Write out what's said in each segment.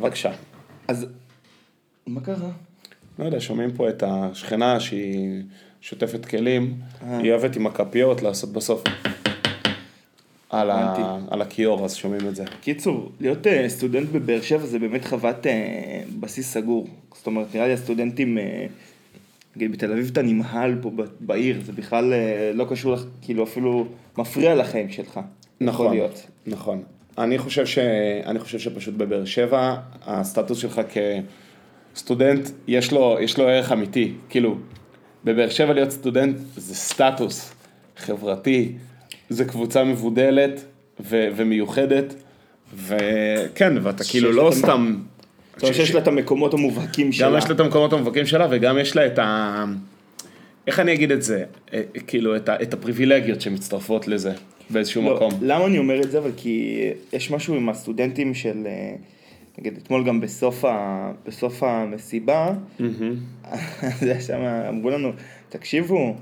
בבקשה. אז מה קרה? לא יודע, שומעים פה את השכנה שהיא שוטפת כלים, אה. היא אוהבת עם הכפיות לעשות בסוף על, ה... על הכיור, אז שומעים את זה. קיצור, להיות אה, סטודנט בבאר שבע זה באמת חוות אה, בסיס סגור. זאת אומרת, נראה לי הסטודנטים, נגיד בתל אביב אתה נמהל פה ב- בעיר, זה בכלל אה, לא קשור, לך, כאילו אפילו מפריע לחיים שלך. נכון, להיות. נכון. אני חושב, ש... אני חושב שפשוט בבאר שבע, הסטטוס שלך כסטודנט, יש לו, יש לו ערך אמיתי. כאילו, בבאר שבע להיות סטודנט זה סטטוס חברתי, זה קבוצה מבודלת ו... ומיוחדת, וכן, ואתה כאילו לא המ- סתם... זאת אומרת שיש לה את המקומות המובהקים שלה. גם יש לה את המקומות המובהקים שלה, וגם יש לה את ה... איך אני אגיד את זה? אה, כאילו, את, ה... את הפריבילגיות שמצטרפות לזה באיזשהו לא, מקום. למה אני אומר את זה? אבל כי יש משהו עם הסטודנטים של, אה, נגיד אתמול גם בסוף, ה, בסוף המסיבה, זה היה שם, אמרו לנו, תקשיבו,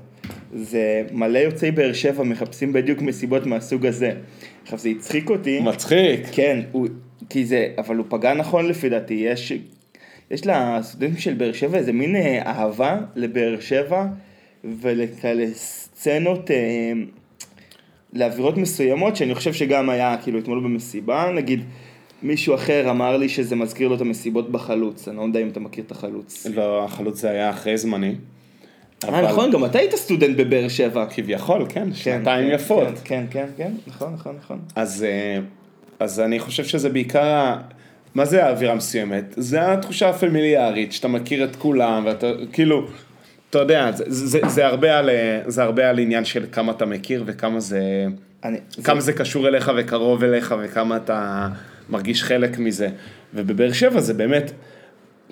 זה מלא יוצאי באר שבע מחפשים בדיוק מסיבות מהסוג הזה. עכשיו זה הצחיק אותי, מצחיק. כן, הוא, כי זה, אבל הוא פגע נכון לפי דעתי, יש, יש לסטודנטים של באר שבע איזה מין אה, אהבה לבאר שבע ולכאלה סצנות, אה, לאווירות מסוימות שאני חושב שגם היה כאילו אתמול במסיבה, נגיד מישהו אחר אמר לי שזה מזכיר לו את המסיבות בחלוץ, אני לא יודע אם אתה מכיר את החלוץ. לא, החלוץ זה היה אחרי זמני. אה נכון, גם אתה היית סטודנט בבאר שבע. כביכול, כן, כן, שנתיים כן, יפות. כן, כן, כן, כן, נכון, נכון, נכון. אז, אה, אז אני חושב שזה בעיקר, מה זה האווירה מסוימת? זה התחושה הפמיליארית, שאתה מכיר את כולם, ואתה, כאילו, אתה יודע, זה, זה, זה, הרבה על, זה הרבה על עניין של כמה אתה מכיר וכמה זה, אני, כמה זה קשור אליך וקרוב אליך וכמה אתה מרגיש חלק מזה. ובבאר שבע זה באמת,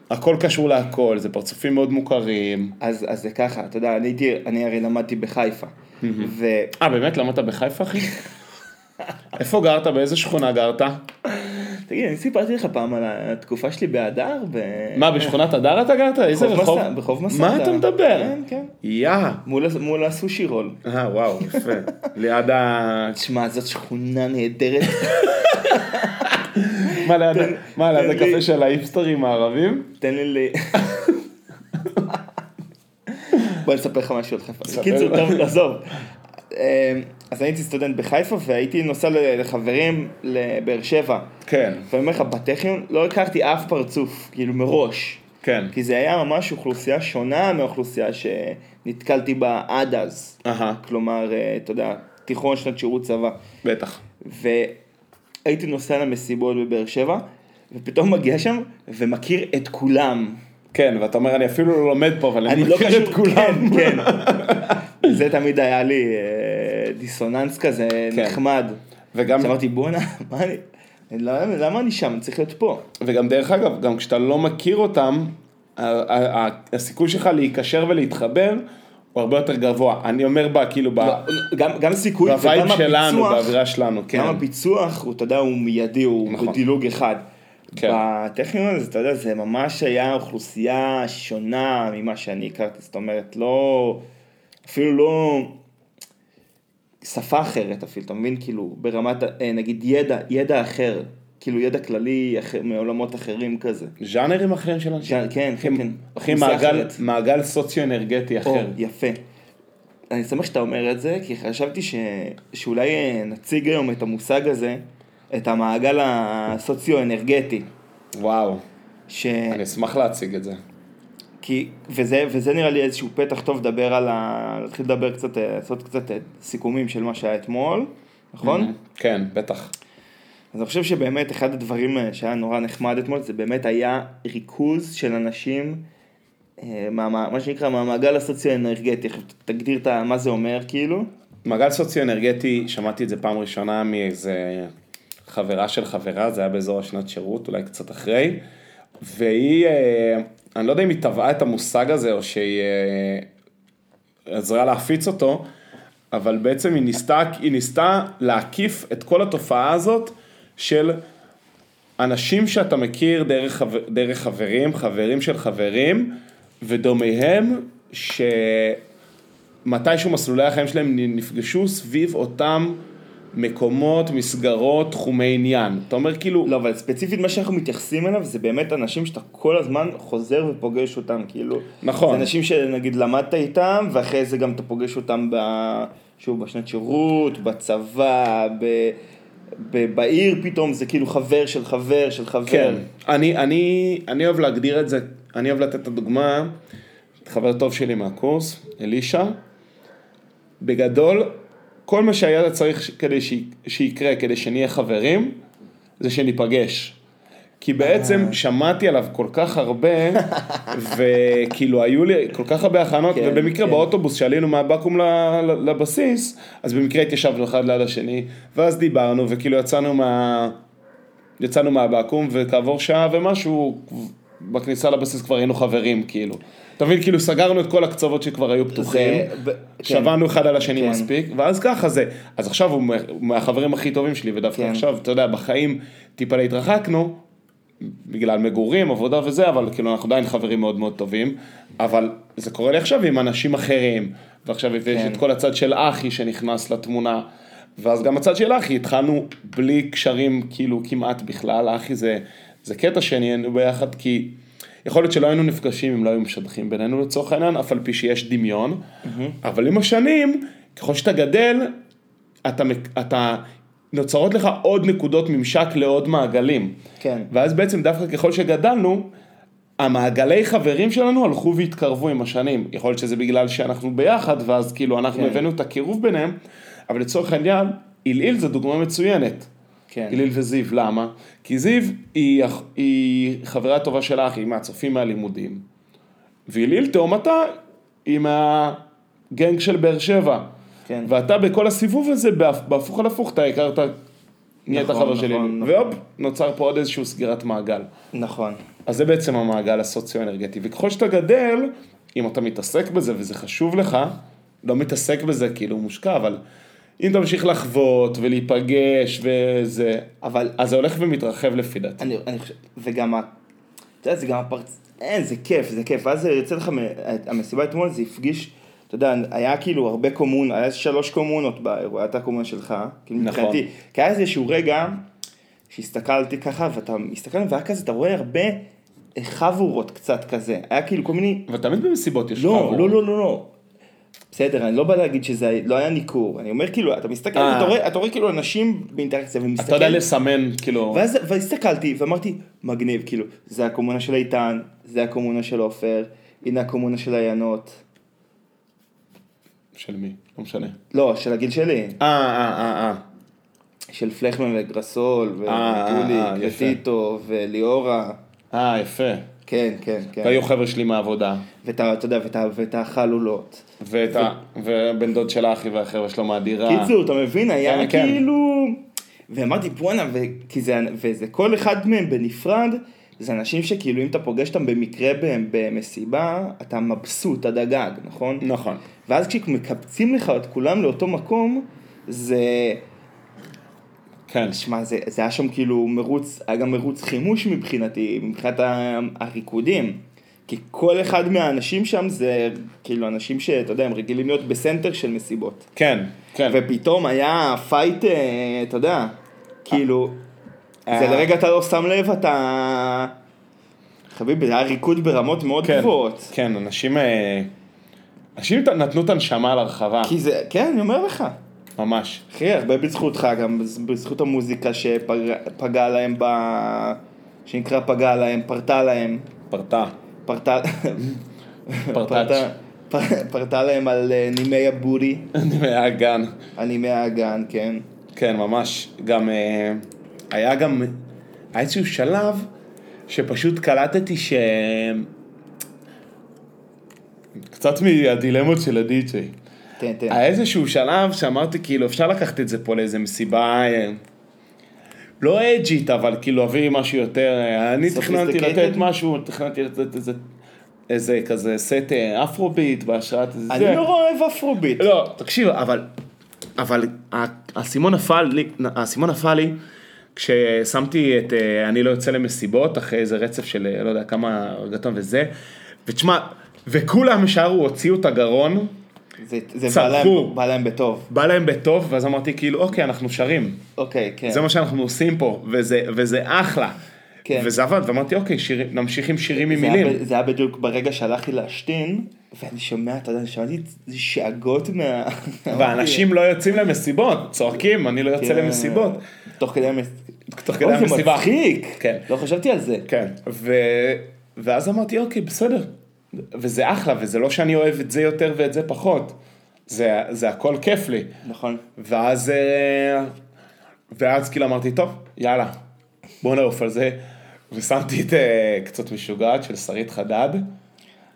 הכל קשור להכל, זה פרצופים מאוד מוכרים. אז, אז זה ככה, אתה יודע, אני, הייתי, אני הרי למדתי בחיפה, ו... אה, באמת? למדת בחיפה, אחי? איפה גרת? באיזה שכונה גרת? תגיד, אני סיפרתי לך פעם על התקופה שלי באדר? ב... מה, בשכונת הדר אתה גרת? איזה רחוב? מסע- ברחוב מסעדה. מה אתה מדבר? כן, כן. יא. מול, מול הסושי רול. אה, וואו, יפה. ליד ה... תשמע, זאת שכונה נהדרת. מה, ליד תן- מה, ליד הקפה של האיפסטרים הערבים? תן לי ל... בוא נספר לך משהו על חיפה. ספר. בקיצור, טוב, עזוב. אז הייתי סטודנט בחיפה והייתי נוסע לחברים לבאר שבע. כן, ואני אומר לך, בטכניון לא הכרתי אף פרצוף, כאילו מראש. כן. כי זה היה ממש אוכלוסייה שונה מהאוכלוסייה שנתקלתי בה עד אז. אהה, כלומר, אה, אתה יודע, תיכון, שנת שירות צבא. בטח. והייתי נוסע למסיבות בבאר שבע, ופתאום מגיע שם ומכיר את כולם. כן, ואתה אומר, אני אפילו לא לומד פה, אבל אני אני לא מכיר קשור, את כולם. כן, כן. זה תמיד היה לי אה, דיסוננס כזה כן. נחמד. וגם, אז אמרתי, בואנה, מה אני... למה, למה אני שם? אני צריך להיות פה. וגם דרך אגב, גם כשאתה לא מכיר אותם, הסיכוי שלך להיקשר ולהתחבר הוא הרבה יותר גבוה. אני אומר בה, כאילו, ב- לא, גם, גם סיכוי ב vibe שלנו, באווירה שלנו, כן. גם הפיצוח, הוא, אתה יודע, הוא מיידי, הוא נכון. בדילוג אחד. כן. בטכניון הזה, אתה יודע, זה ממש היה אוכלוסייה שונה ממה שאני הכרתי, זאת אומרת, לא, אפילו לא שפה אחרת אפילו, אתה מבין? כאילו, ברמת, אה, נגיד, ידע, ידע אחר, כאילו ידע כללי אחר, מעולמות אחרים כזה. ז'אנרים אחרים של אנשים. כן, כן, כן, כן. אחי, מעגל. מעגל סוציו-אנרגטי או, אחר. יפה. אני שמח שאתה אומר את זה, כי חשבתי ש... שאולי אה, נציג היום את המושג הזה, את המעגל הסוציו-אנרגטי. וואו, ש... אני אשמח להציג את זה. כי... וזה, וזה נראה לי איזשהו פתח טוב לדבר על ה... להתחיל לדבר קצת, אה, לעשות קצת אה, סיכומים של מה שהיה אתמול, נכון? כן, בטח. אז אני חושב שבאמת אחד הדברים אה, שהיה נורא נחמד אתמול, זה באמת היה ריכוז של אנשים, מה, מה, מה שנקרא מהמעגל הסוציו-אנרגטי, תגדיר את מה זה אומר כאילו. מעגל סוציו-אנרגטי, שמעתי את זה פעם ראשונה מאיזה חברה של חברה, זה היה באזור השנת שירות, אולי קצת אחרי, והיא, אני לא יודע אם היא טבעה את המושג הזה או שהיא אה, עזרה להפיץ אותו, אבל בעצם היא ניסתה, היא ניסתה להקיף את כל התופעה הזאת של אנשים שאתה מכיר דרך, דרך חברים, חברים של חברים, ודומיהם, שמתישהו מסלולי החיים שלהם נפגשו סביב אותם מקומות, מסגרות, תחומי עניין. אתה אומר כאילו, לא, אבל ספציפית מה שאנחנו מתייחסים אליו זה באמת אנשים שאתה כל הזמן חוזר ופוגש אותם, כאילו. נכון. זה אנשים שנגיד למדת איתם, ואחרי זה גם אתה פוגש אותם ב... שוב, בשנת שירות, בצבא, ב... ב... בעיר פתאום, זה כאילו חבר של חבר של חבר. כן. אני, אני, אני אוהב להגדיר את זה, אני אוהב לתת את הדוגמה, חבר טוב שלי מהקורס, אלישע, בגדול, כל מה שהיה צריך כדי ש... שיקרה, כדי שנהיה חברים, זה שניפגש. כי בעצם שמעתי עליו כל כך הרבה, וכאילו היו לי כל כך הרבה הכנות, כן, ובמקרה כן. באוטובוס שעלינו מהבקו"ם לבסיס, אז במקרה התיישבנו אחד ליד השני, ואז דיברנו, וכאילו יצאנו מה... יצאנו מהבקו"ם, וכעבור שעה ומשהו, בכניסה לבסיס כבר היינו חברים, כאילו. אתה מבין, כאילו סגרנו את כל הקצוות שכבר היו פתוחים, זה- כן. שבענו אחד על השני כן. מספיק, ואז ככה זה. אז עכשיו הוא מה- הוא מהחברים הכי טובים שלי, ודווקא כן. עכשיו, אתה יודע, בחיים טיפה התרחקנו, בגלל מגורים, עבודה וזה, אבל כאילו אנחנו עדיין חברים מאוד מאוד טובים, אבל זה קורה לי עכשיו עם אנשים אחרים, ועכשיו יש. את כל הצד של אחי שנכנס לתמונה, ואז גם הצד של אחי, התחלנו בלי קשרים כאילו כמעט בכלל, אחי זה, זה קטע שנהיינו ביחד, כי יכול להיות שלא היינו נפגשים אם לא היו משדכים בינינו לצורך העניין, אף על פי שיש דמיון, אבל עם השנים, ככל שאתה גדל, אתה, אתה, נוצרות לך עוד נקודות ממשק לעוד מעגלים. כן. ואז בעצם דווקא ככל שגדלנו, המעגלי חברים שלנו הלכו והתקרבו עם השנים. יכול להיות שזה בגלל שאנחנו ביחד, ואז כאילו אנחנו כן. הבאנו את הקירוב ביניהם, אבל לצורך העניין, עילעיל זו דוגמה מצוינת. כן. עילעיל וזיו, למה? כי זיו היא, היא חברה טובה של אחי, היא מהצופים מהלימודים. ועילעיל תאומתה היא מהגנג של באר שבע. כן. ואתה בכל הסיבוב הזה, בהפ- בהפוך על הפוך, אתה הכרת, נהיית נכון, חבר שלי, נכון, נכון. והופ, נוצר פה עוד איזשהו סגירת מעגל. נכון. אז זה בעצם המעגל הסוציו-אנרגטי, וככל שאתה גדל, אם אתה מתעסק בזה וזה חשוב לך, לא מתעסק בזה כאילו מושקע, אבל אם אתה ממשיך לחוות ולהיפגש וזה, אבל אז זה הולך ומתרחב לפי דעתי. אני, אני חושב, וגם, אתה יודע, זה גם הפרצ... אין, זה כיף, זה כיף. ואז יוצא לך, המסיבה אתמול, זה הפגיש, אתה יודע, היה כאילו הרבה קומון, היה שלוש קומונות באירוע, הייתה קומונה שלך, כאילו נכון. מבחינתי. כי היה איזשהו רגע, שהסתכלתי ככה, ואתה מסתכל, והיה כזה, אתה רואה הרבה חבורות קצת כזה. היה כאילו כל מיני... ותמיד במסיבות יש לא, חבורות. לא, לא, לא, לא. בסדר, אני לא בא להגיד שזה לא היה ניכור, אני אומר כאילו, אתה מסתכל, אה. אתה רואה, אתה רואה כאילו אנשים באינטראקציה, ומסתכל, אתה יודע לסמן, כאילו, ואז והסתכלתי ואמרתי, מגניב, כאילו, זה הקומונה של איתן, זה הקומונה של עופר, הנה הקומונה של עיינות. של מי? לא משנה. לא, של הגיל שלי, אה, אה, אה, אה. של פלכמן וגרסול, אה, אה, וטולי, יפה. וטיטו, וליאורה. אה, יפה. כן, כן, כן. והיו חבר'ה שלי מהעבודה. ואת ה- אתה יודע, ואת החלולות. ואת ה... ובן דוד של אחי והחבר'ה שלו מהדירה. קיצור, אתה מבין, היה כן, כן. כאילו... ואמרתי, בואנה, וזה כל אחד מהם בנפרד, זה אנשים שכאילו אם אתה פוגש אותם במקרה בהם במסיבה, אתה מבסוט עד הגג, נכון? נכון. ואז כשמקבצים לך את כולם לאותו מקום, זה... כן. שמע, זה, זה היה שם כאילו מרוץ, היה גם מרוץ חימוש מבחינתי, מבחינת הריקודים. כי כל אחד מהאנשים שם זה כאילו אנשים שאתה יודע, הם רגילים להיות ב center של מסיבות. כן, כן. ופתאום היה fight, אה, אתה יודע, כאילו, אה. זה לרגע אתה לא שם לב, אתה... חביבי, זה היה ריקוד ברמות מאוד כן, גבוהות. כן, אנשים... אה, אנשים נתנו את הנשמה להרחבה, כי זה, כן, אני אומר לך. ממש. אחי, הרבה בזכותך, גם בזכות המוזיקה שפגעה להם ב... שנקרא פגעה להם, פרטה להם. פרטה. פרטה... פרטה להם על אה, נימי הבורי, אני מהגן. הנימי האגן, כן. כן, ממש. גם... אה, היה גם... היה איזשהו שלב שפשוט קלטתי ש... קצת מהדילמות של הדי-ג'יי. תן, תן. היה איזשהו שלב שאמרתי כאילו אפשר לקחת את זה פה לאיזה מסיבה אה, לא אג'ית אבל כאילו להביא משהו יותר אה, אני תכננתי? לתת משהו תכננתי לתת איזה איזה כזה סט אפרוביט בהשראת איזה אני לא אוהב אפרוביט. לא תקשיב אבל אבל האסימון נפל לי האסימון נפל לי כששמתי את אה, אני לא יוצא למסיבות אחרי איזה רצף של לא יודע כמה רגטון וזה ותשמע וכולם שרו הוציאו את הגרון זה, זה בא להם. בא להם בטוב. בא להם בטוב, ואז אמרתי כאילו, אוקיי, אנחנו שרים. אוקיי, כן. זה מה שאנחנו עושים פה, וזה, וזה אחלה. כן. וזה עבד, ואמרתי, אוקיי, שיר, נמשיך עם שירים עם זה היה מילים. ב- זה היה בדיוק ברגע שהלכתי להשתין, ואני שומע, אתה יודע, שמעתי שאגות מה... ואנשים לא יוצאים למסיבות, צועקים, אני לא יוצא כן. למסיבות. תוך כדי המס... תוך כדי זה המסיבה. מצחיק. כן. לא חשבתי על זה. כן, ו... ואז אמרתי, אוקיי, בסדר. וזה אחלה, וזה לא שאני אוהב את זה יותר ואת זה פחות. זה, זה הכל כיף לי. נכון. ואז, אה, ואז כאילו אמרתי, טוב, יאללה, בוא נעוף על זה. ושמתי את אה, קצת משוגעת של שרית חדד,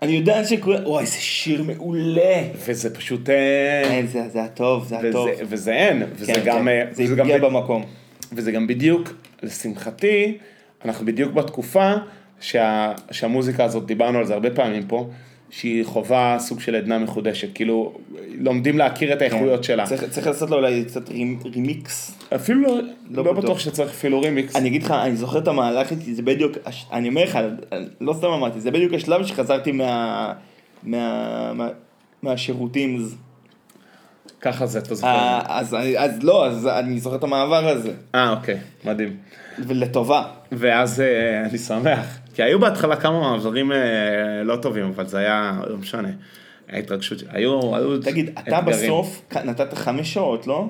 אני יודע שכולם... וואי, איזה שיר מעולה. וזה פשוט... אה, אין, זה זה היה טוב, זה היה טוב. וזה, וזה אין, וזה כן, גם... כן. זה וזה הגיע ב- במקום. וזה גם בדיוק, לשמחתי, אנחנו בדיוק בתקופה שה, שהמוזיקה הזאת, דיברנו על זה הרבה פעמים פה, שהיא חובה סוג של עדנה מחודשת, כאילו לומדים להכיר את האיכויות שלה. צריך צריך לעשות לו אולי קצת רימ- רימיקס. אפילו לא, לא לא בטוח. שצריך אפילו רימיקס. אני אגיד לך, אני זוכר את המהלך איתי, זה בדיוק, אני אומר לך, לא סתם אמרתי, זה בדיוק השלב שחזרתי מה... מה... מה... מהשירותים. אז- ככה זה, אתה זוכר. אה, אז אני- אז לא, אז אני זוכר את המעבר הזה. אה, אוקיי, מדהים. ולטובה. ואז אה, אני שמח, כי היו בהתחלה כמה מעברים אה, לא טובים, אבל זה היה, לא משנה, היה התרגשות, היו, היו תגיד, אתה. בסוף נתת חמש שעות, לא?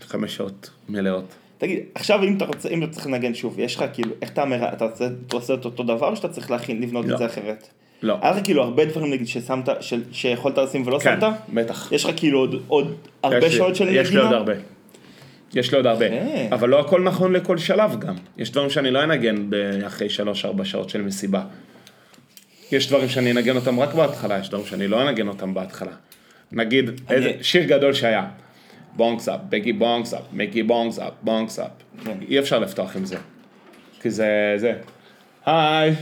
חמש שעות מלאות. תגיד, עכשיו אם אתה רוצה, אם אתה צריך לנגן שוב, יש לך כאילו, איך אתה אומר, אתה רוצה, אתה עושה את אותו דבר או שאתה צריך להכין, לבנות לא. את זה אחרת? לא. היה לך כאילו הרבה דברים נגיד ששמת, של- שיכולת לשים ולא כן, שמת? בטח. יש לך כאילו עוד, עוד הרבה שעות של נגינה? יש לי עוד הרבה. יש לי עוד הרבה. כן. אבל לא הכל נכון לכל שלב גם. יש דברים שאני לא אנגן אחרי שלוש-ארבע שעות של מסיבה. יש דברים שאני אנגן אותם רק בהתחלה, יש דברים שאני לא אנגן אותם בהתחלה. נגיד, איזה שיר גדול שהיה. בונקס אפ, בגי בונקס אפ, מיקי בונקס אפ, בונקס אפ. כן. אי אפשר לפתוח עם זה. כי זה, זה. היי,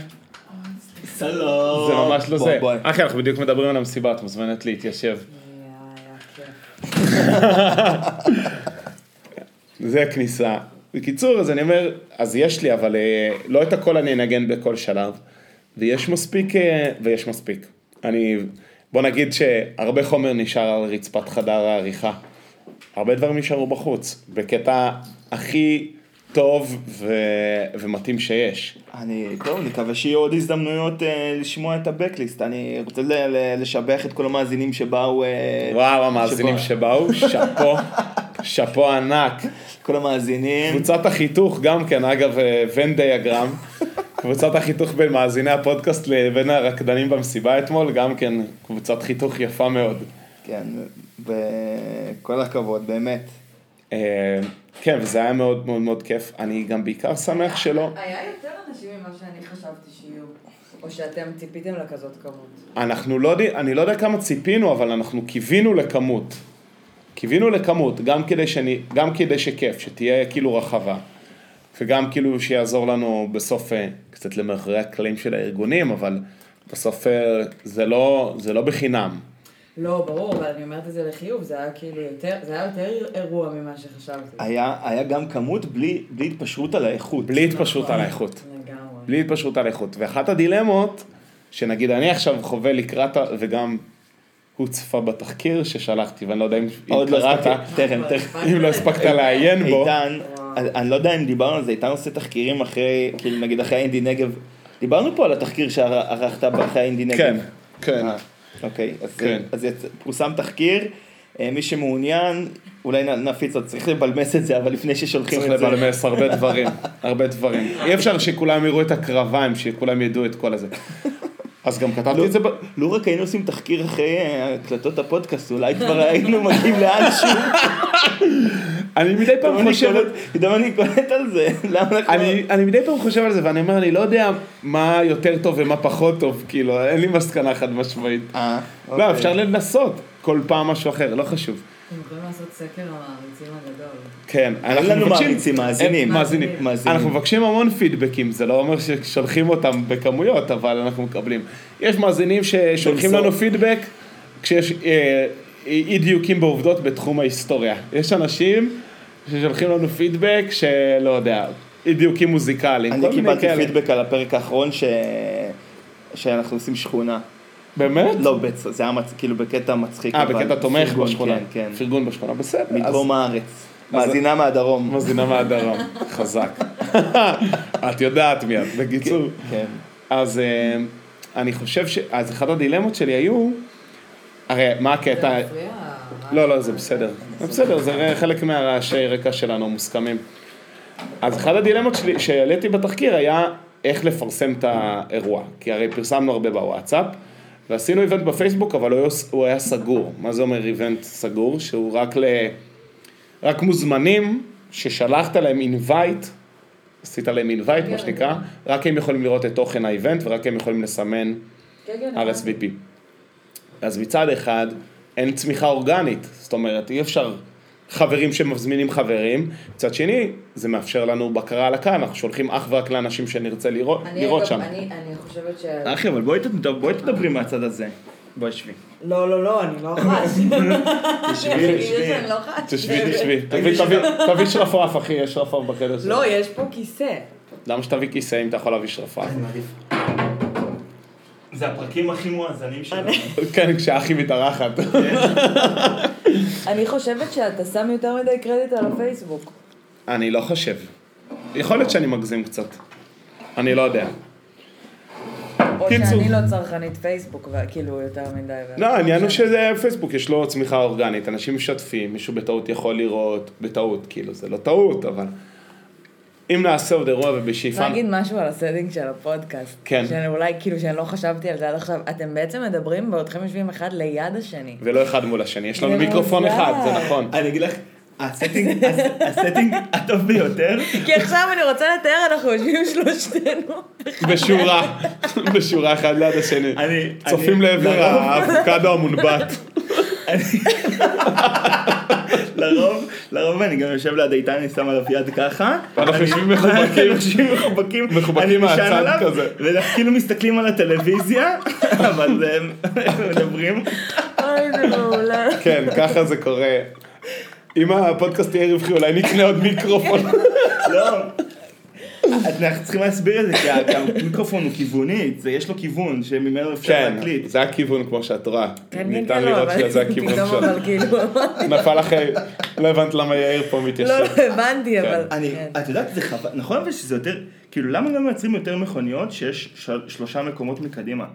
סלום. זה ממש לא זה. אחי, אנחנו בדיוק מדברים על המסיבה, את מוזמנת להתיישב. זה כניסה. בקיצור, אז אני אומר, אז יש לי, אבל אה, לא את הכל אני אנגן בכל שלב, ויש מספיק, אה, ויש מספיק. אני, בוא נגיד שהרבה חומר נשאר על רצפת חדר העריכה. הרבה דברים נשארו בחוץ, בקטע הכי טוב ו... ומתאים שיש. אני, טוב, נקווה שיהיו עוד הזדמנויות אה, לשמוע את הבקליסט. אני רוצה ל- ל- לשבח את כל המאזינים שבאו... אה, וואו, המאזינים שבאו. שבאו, שאפו, שאפו ענק. כל המאזינים. קבוצת החיתוך גם כן, אגב, אה, ון דיאגרם. קבוצת החיתוך בין מאזיני הפודקאסט לבין הרקדנים במסיבה אתמול, גם כן קבוצת חיתוך יפה מאוד. כן, וכל הכבוד, באמת. אה, כן, וזה היה מאוד מאוד מאוד כיף. אני גם בעיקר שמח שלא. היה יותר אנשים ממה שאני חשבתי שיהיו, או שאתם ציפיתם לכזאת כמות. אנחנו לא יודע, אני לא יודע כמה ציפינו, אבל אנחנו קיווינו לכמות. קיווינו לכמות, גם כדי, שאני, גם כדי שכיף, שתהיה כאילו רחבה. וגם כאילו שיעזור לנו בסוף אה, קצת למאחורי הקלעים של הארגונים, אבל בסוף אה, זה לא, זה לא בחינם. לא, ברור, אבל אני אומרת את זה לחיוב, זה היה כאילו יותר, זה היה יותר אירוע ממה שחשבתי. היה, היה גם כמות בלי, בלי התפשרות על האיכות. בלי התפשרות על האיכות. לגמרי. בלי התפשרות על איכות. ואחת הדילמות, שנגיד אני עכשיו חווה לקראת, וגם הוא צפה בתחקיר ששלחתי, ואני לא יודע אם עוד לא קראת. אם לא הספקת לעיין בו. איתן, אני לא יודע אם דיברנו על זה, איתן עושה תחקירים אחרי, כאילו נגיד אחרי האינדי נגב. דיברנו פה על התחקיר שערכת אחרי האינדי נגב. כן, כן. אה, אוקיי, אז, כן. פורסם תחקיר, אה, מי שמעוניין, אולי נפיץ עוד, צריך לבלמס את זה, אבל לפני ששולחים צריך את זה. לבלמס הרבה דברים, הרבה דברים. אי אפשר שכולם יראו את הקרביים, שכולם ידעו את כל הזה. אז גם כתבתי את זה, לו רק היינו עושים תחקיר אחרי אה, הקלטות הפודקאסט, אולי כבר היינו מגיעים לאנשהו. אני מדי פעם חושב, פתאום אני קולט על זה. למה אנחנו... אני, אני מדי פעם חושב על זה ואני אומר, אני לא יודע מה יותר טוב ומה פחות טוב, כאילו, אין לי מסקנה חד משמעית. אה, לא, אוקיי. אפשר לנסות כל פעם משהו אחר, לא חשוב. אתם יכולים לעשות סקר המעריצים הגדול. כן, אין לנו מעריצים, מאזינים. מאזינים. מאזינים. אנחנו מבקשים המון פידבקים, זה לא אומר ששולחים אותם בכמויות, אבל אנחנו מקבלים. יש מאזינים ששולחים. לנו פידבק כשיש אה, אי דיוקים בעובדות בתחום ההיסטוריה. יש אנשים ששולחים לנו פידבק שלא יודע, אי דיוקים מוזיקליים, אני קיבלתי. פידבק על הפרק האחרון ש... שאנחנו עושים שכונה. באמת? לא, זה היה מצ- כאילו בקטע מצחיק. אה, בקטע תומך פרגון, בשכונה. כן, כן. פרגון בשכונה, בסדר. אז- מדרום הארץ. מאזינה מהדרום. מאזינה מהדרום, חזק. את יודעת מי את, בקיצור. כן. אז אה, אני חושב ש... אז אחת הדילמות שלי היו, הרי מה הקטע... זה מפריע. לא, לא, זה בסדר. זה בסדר, זה חלק מהרעשי רקע שלנו המוסכמים. אז אחת הדילמות שלי, שהעליתי בתחקיר היה איך לפרסם את האירוע. כי הרי פרסמנו הרבה בוואטסאפ, ועשינו איבנט בפייסבוק, אבל הוא היה, סגור. מה זה אומר איבנט סגור? שהוא רק ל... רק מוזמנים ששלחת להם אינווייט, עשית להם אינווייט, מה שנקרא, רק הם יכולים לראות את תוכן האיבנט ורק הם יכולים לסמן כן, כן, RSVP. אז מצד אחד, אין צמיחה אורגנית, זאת אומרת, אי אפשר חברים שמזמינים חברים, מצד שני, זה מאפשר לנו בקרה על הקהל, אנחנו שולחים אך ורק לאנשים שנרצה לראות, אני, לראות אגב, שם. אני, אני חושבת ש... אחי, אבל בואי תד- בואי תדברי מהצד הזה. בואי שבי. לא, לא, לא, אני לא חש. תשבי, תשבי. לא חש. תשבי, תשבי, תביא, שרפרף, אחי, יש שרפרף בחדר שלך. לא, יש פה כיסא. למה שתביא כיסא אם אתה יכול להביא שרפרף? זה הפרקים הכי מואזנים שלנו. כן, כשאחי מתארחת. אני חושבת שאתה שם יותר מדי קרדיט על הפייסבוק. אני לא חושב. יכול להיות שאני מגזים קצת. אני לא יודע. או קיצור. שאני לא צרכנית פייסבוק, כאילו יותר מדי. לא, העניין הוא שזה פייסבוק, יש לו צמיחה אורגנית, אנשים משתפים, מישהו בטעות יכול לראות, בטעות, כאילו, זה לא טעות, אבל אם נעשה עוד אירוע ובשאיפה... אני להגיד משהו על ה setting של הפודקאסט. כן. שאני אולי, כאילו, שאני לא חשבתי על זה עד עכשיו. אתם בעצם מדברים בעודכם יושבים אחד ליד השני. ולא אחד מול השני, יש לנו מיקרופון. אחד, זה נכון. אני אגיד לך, ה setting, ה setting הטוב ביותר, כי עכשיו אני רוצה לתאר, אנחנו יושבים שלושתנו. בשורה, בשורה אחד ליד השני. אני- צופים לעבר האבוקדו המונבט. לרוב, לרוב אני גם יושב ליד איתן, אני שם עליו יד ככה. ואנחנו יושבים מחובקים. אנחנו יושבים מחובקים. מחובקים מהצד כזה. ואנחנו כאילו מסתכלים על הטלוויזיה, אבל הם מדברים. אוי, זה מעולה. כן, ככה זה קורה. אם הפודקאסט יהיה רווחי, אולי נקנה עוד מיקרופון. לא. אנחנו צריכים להסביר את זה, כי המיקרופון הוא כיווני, זה יש לו כיוון שממנו אפשר כן, להקליט. זה הכיוון כמו שאת רואה. כן, כן, ניתן כן, לא, לראות שזה הכיוון שלו. כאילו, נפל אחרי, לא הבנת למה יאיר פה לא, מתיישב. לא הבנתי, אבל... אני, כן. את יודעת, זה חבל, נכון אבל שזה יותר, כאילו למה לא מייצרים יותר מכוניות שיש של, שלושה מקומות מקדימה?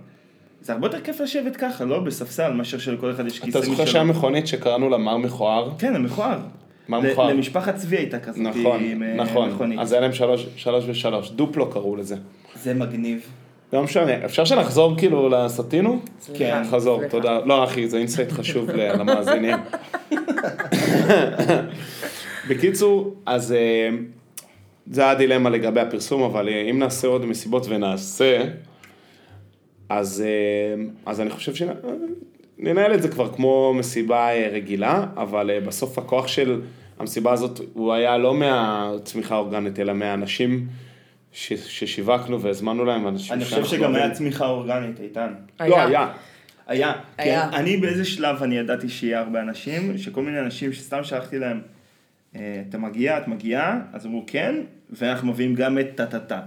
זה הרבה יותר כיף לשבת ככה, לא בספסל, מאשר שלכל אחד יש כיסא אתה זוכר שהיה מכונית שקראנו לה מר מכוער? כן, המכוער. מר ל- מכוער. למשפחת צבי הייתה כזאת נכון, עם אה, נכון. מכונית. אז היה להם שלוש- שלוש ושלוש, דופלו קראו לזה. זה מגניב. לא משנה, אפשר שנחזור כאילו לסטינו? כן, חזור, סליחה. תודה. לא אחי, זה insight חשוב למאזינים. בקיצור, אז אה, זה הדילמה לגבי הפרסום, אבל אה, אם נעשה עוד מסיבות ונעשה, אז, אז אני חושב שננהל את זה כבר כמו מסיבה אה, רגילה, אבל אה, בסוף הכוח של המסיבה הזאת הוא היה לא מהצמיחה האורגנית, אלא מהאנשים ש- ששיווקנו והזמנו להם, אנשים אני חושב שגם היה. צמיחה אורגנית, איתן. לא, היה. היה. היה. כן, אני באיזה שלב אני ידעתי שיהיה הרבה אנשים, שכל מיני אנשים שסתם שלחתי להם, אה, אתה מגיע, את מגיעה, אז אמרו כן, ואנחנו מביאים גם את טה-טה-טה.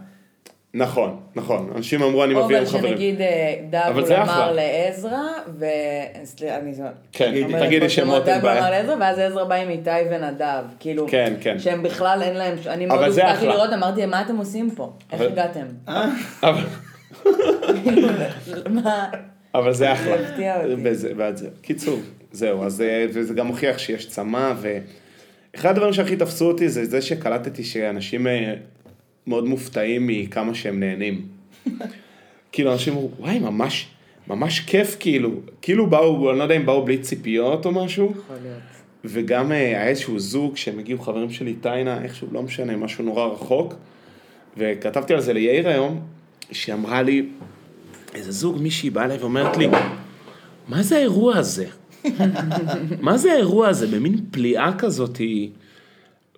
נכון, נכון. אנשים אמרו, אני או מביא אבל עם חברים. שנגיד אה, זה אמר. לעזרא, ו... סליחה, אני אומרת כן, תגידי שמות, אין דאבול אמר בעיה. לעזרא, ואז עזרא בא עם איתי ונדב, כאילו, כן, כן. שהם בכלל אין להם, אני אבל מאוד זה הופתעתי. לראות, אמרתי, מה אתם עושים פה? איך הגעתם? אבל- מה? אבל זה אחלה. זה הפתיע אותי. זה. קיצור, זהו, אז אה, וזה גם מוכיח שיש צמא, ואחד הדברים שהכי תפסו אותי זה זה שקלטתי שאנשים אה, מאוד מופתעים מכמה שהם נהנים. כאילו, אנשים אמרו, וואי, ממש, ממש כיף, כאילו, כאילו באו, אני לא יודע אם באו בלי ציפיות או משהו. יכול להיות. וגם אה, היה איזשהו זוג שהם הגיעו חברים שלי טיינה, איכשהו, לא משנה, משהו נורא רחוק. וכתבתי על זה ליאיר היום, שהיא אמרה לי, איזה זוג, מישהי באה אליי ואומרת לי, מה זה האירוע הזה? מה זה האירוע הזה? במין פליאה כזאת.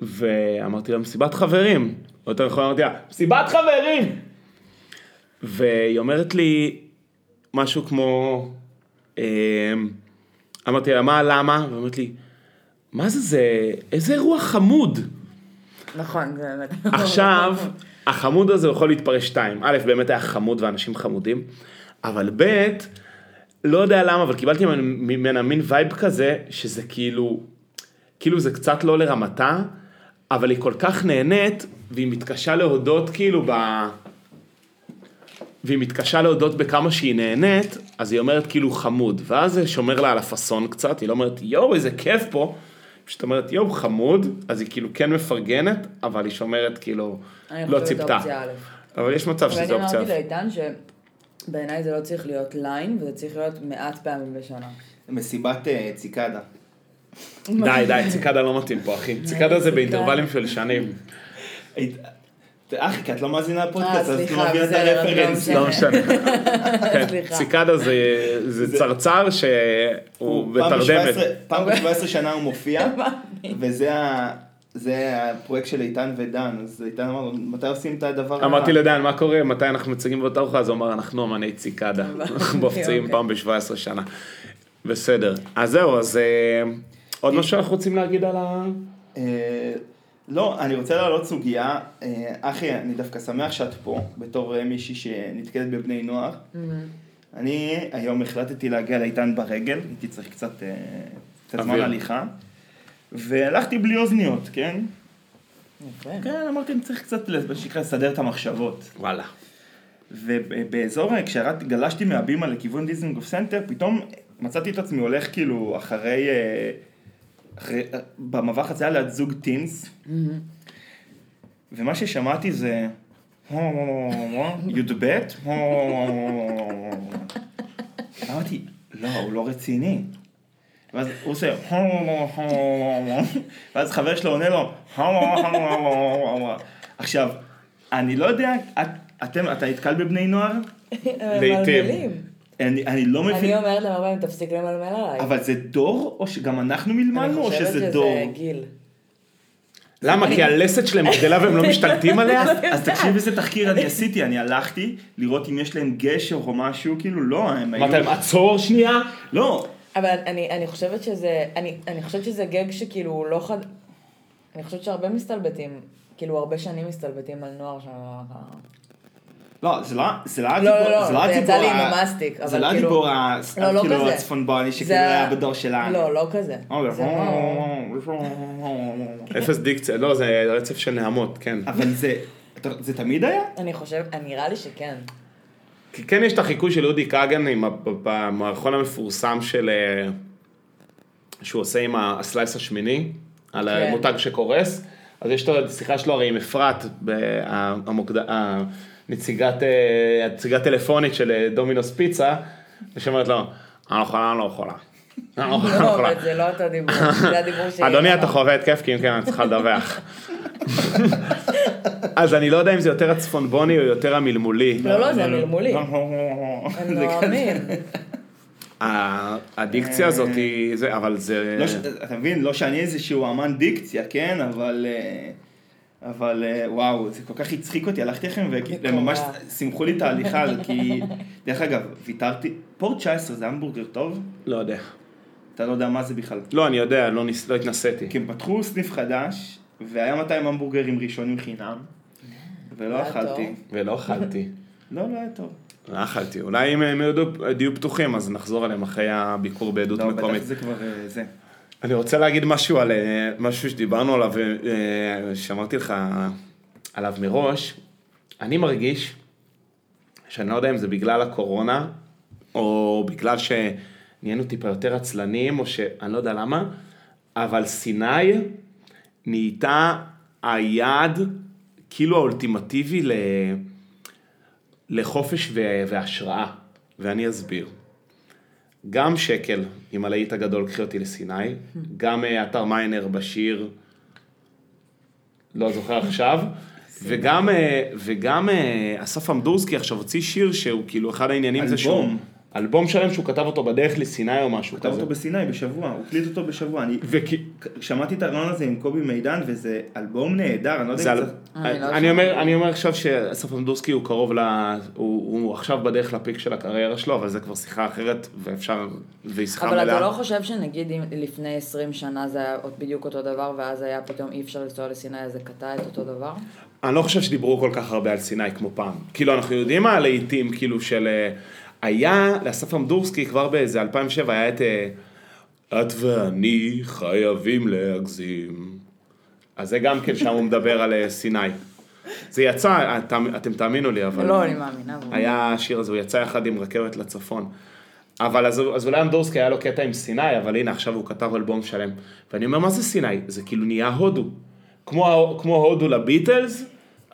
ואמרתי לה, מסיבת חברים. יותר נכון, אמרתי לה, מסיבת חברים! והיא אומרת לי משהו כמו, אמ, אמרתי לה, מה, למה? והיא אומרת לי, מה זה זה, איזה אירוע חמוד. נכון, זה באמת. עכשיו, החמוד הזה יכול להתפרש שתיים. א', באמת היה חמוד ואנשים חמודים, אבל ב', לא יודע למה, אבל קיבלתי ממנה מין וייב כזה, שזה כאילו, כאילו זה קצת לא לרמתה, אבל היא כל כך נהנית, והיא מתקשה להודות כאילו ב... והיא מתקשה להודות בכמה שהיא נהנית, אז היא אומרת כאילו חמוד, ואז זה שומר לה על הפאסון קצת, היא לא אומרת יואו איזה כיף פה, פשוט אומרת יואו חמוד, אז היא כאילו כן מפרגנת, אבל היא שומרת כאילו, לא ציפתה. אבל יש מצב שזה אופציה. ואני אמרתי לאיתן שבעיניי זה לא צריך להיות ליין, וזה צריך להיות מעט פעמים בשנה. מסיבת אה, ציקדה. די, די, ציקדה לא מתאים פה, אחי. ציקדה זה באינטרוולים של שנים. אחי, כי את לא מאזינה לפודקאסט, אז את לא מבינה את הרפרנס. לא משנה. כן, סליחה. ציקדה זה צרצר שהוא בתרדמת. פעם ב-17 שנה הוא מופיע, וזה ה... זה הפרויקט של איתן ודן, אז איתן אמר, מתי עושים את הדבר הבא? אמרתי לדן, מה קורה, מתי אנחנו מציגים באותה ארוחה? אז הוא אמר, אנחנו אמני ציקדה. אנחנו מופצים אוקיי. פעם ב-17 שנה. בסדר. אז זהו, אז אה, עוד משהו שאנחנו רוצים להגיד על ה... לא, אני רוצה להעלות סוגיה. אה, אחי, אני דווקא שמח שאת פה, בתור אה, מישהי שנתקלת בבני נוער. אני היום החלטתי להגיע לאיתן ברגל, הייתי צריך קצת, אה, קצת זמן. הליכה. והלכתי בלי אוזניות, כן? כן, אמרתי, אני צריך קצת, מה שנקרא, לסדר את המחשבות. וואלה. ובאזור, כשגלשתי מהבימה לכיוון דיזנגוף סנטר, פתאום מצאתי את עצמי הולך כאילו אחרי במעבר חצייה ליד זוג teens, ומה ששמעתי זה, י"ב, אמרתי, לא, הוא לא רציני. ואז הוא עושה, ואז חבר שלו עונה לו, עכשיו, אני לא יודע, את, אתם, אתה נתקל בבני נוער? לעתים. אני, אני לא מבין, אני אומרת להם הרבה פעמים, תפסיק למלמל עליי. אבל זה דור, או שגם אנחנו מלמלנו, או שזה דור? אני חושבת שזה גיל. למה? כי הלסת שלהם גדלה והם לא משתלטים עליה? אז תקשיב איזה תחקיר אני עשיתי, אני הלכתי לראות אם יש להם גשר או משהו, כאילו לא, הם היו... אמרת להם, עצור שנייה. לא, אבל אני, אני חושבת שזה, אני, אני חושבת שזה גג שכאילו הוא לא חד... אני חושבת שהרבה מסתלבטים, כאילו הרבה שנים מסתלבטים על נוער שם. לא, זה לא, זה לא לא, הדיבור, לא, זה לא זה יצא הדיבור, לי ה- עם המאסטיק, אבל זה לא כאילו- לא, לא כאילו כזה. הצפונבוני שכאילו זה היה בדור שלנו. לא, לא כזה. זה לא- אפס דיקציה, לא, זה רצף של נעמות, כן. אבל זה, זה תמיד היה? אני חושב, נראה לי שכן. כי כן יש את החיקוי של אודי כגן במערכון המפורסם של... אה, שהוא עושה עם הסלייס השמיני, על כן. המותג שקורס. אז יש את השיחה שלו הרי עם אפרת, המוקד- הנציגת אה, הנציגת טלפונית של אה, דומינוס פיצה, ושאומרת לו, אני לא יכולה, אני לא יכולה. לא לא לא. אבל זה לא אותו דיבור, זה הדיבור שלי. אדוני, אתה חווה התקף, כי אם כן, אני צריכה לדווח. אז אני לא יודע אם זה יותר הצפונבוני או יותר המלמולי. לא, לא, זה מלמולי. זה אני לא. מאמין. הדיקציה הזאת היא, זה, אבל זה... לא אתה מבין, לא שאני איזשהו אמן דיקציה, כן, אבל... אבל אה, וואו, זה כל כך הצחיק אותי, הלכתי לכם והם ממש מקורע. שימחו לי את ההליכה, כי... דרך אגב, ויתרתי, פורט 19 זה המבורגר טוב? לא יודע. אתה לא יודע מה זה בכלל. לא, אני יודע, לא ניס- לא התנסיתי. כי הם פתחו סניף חדש, והיה 200 המבורגרים ראשונים חינם, ולא אכלתי. ולא אכלתי. לא, לא היה טוב. לא אכלתי. אולי אם הם יהיו פתוחים, אז נחזור עליהם אחרי הביקור בעדות לא, בטח מקומית. זה כבר אה, זה. אני רוצה להגיד משהו על אה, משהו שדיברנו עליו, אה, שאמרתי לך עליו מראש. אני מרגיש שאני לא יודע אם זה בגלל הקורונה, או בגלל שנהיינו טיפה יותר עצלנים, או שאני לא יודע למה, אבל סיני נהייתה היעד כאילו האולטימטיבי. לחופש. והשראה, ואני אסביר. גם שקל עם הלהיט הגדול קחי אותי לסיני, גם אה, אתר מיינר בשיר, לא זוכר עכשיו, וגם, אה, וגם אה, אסף אמדורסקי עכשיו הוציא שיר שהוא כאילו אחד העניינים זה שהוא... אלבום. שלם שהוא כתב אותו בדרך לסיני או משהו כתב כזה. אותו בסיני בשבוע, הוא הקליט אותו בשבוע. אני וכי... שמעתי את הרעיון הזה עם קובי מידן, וזה אלבום נהדר, אני לא זה יודע אם. זה... אני לא. אומר, אני אומר עכשיו שאסף אמדורסקי הוא קרוב ל... הוא, הוא עכשיו בדרך לפיק של הקריירה שלו, אבל זה כבר שיחה אחרת, ואפשר... והיא שיחה אבל מלאה. אתה לא חושב שנגיד אם לפני 20 שנה זה היה בדיוק אותו דבר, ואז היה פתאום אי אפשר לנסוע לסיני, אז זה קטע את אותו דבר? אני לא חושב שדיברו כל כך הרבה על סיני כמו פעם. כאילו, אנחנו יודעים מה הלהיטים, כאילו, של... היה לאסף אמדורסקי כבר באיזה 2007, היה את אה, את ואני חייבים להגזים. אז זה גם כן שם הוא מדבר על אה, סיני. זה יצא, אתם, אתם תאמינו לי, אבל... לא, אני מאמינה. היה השיר הזה, הוא יצא יחד עם רכבת לצפון. אבל אז, אז אולי אמדורסקי היה לו קטע עם סיני, אבל הנה עכשיו הוא כתב אלבום שלם. ואני אומר, מה זה סיני? זה כאילו נהיה הודו. כמו, כמו הודו לביטלס,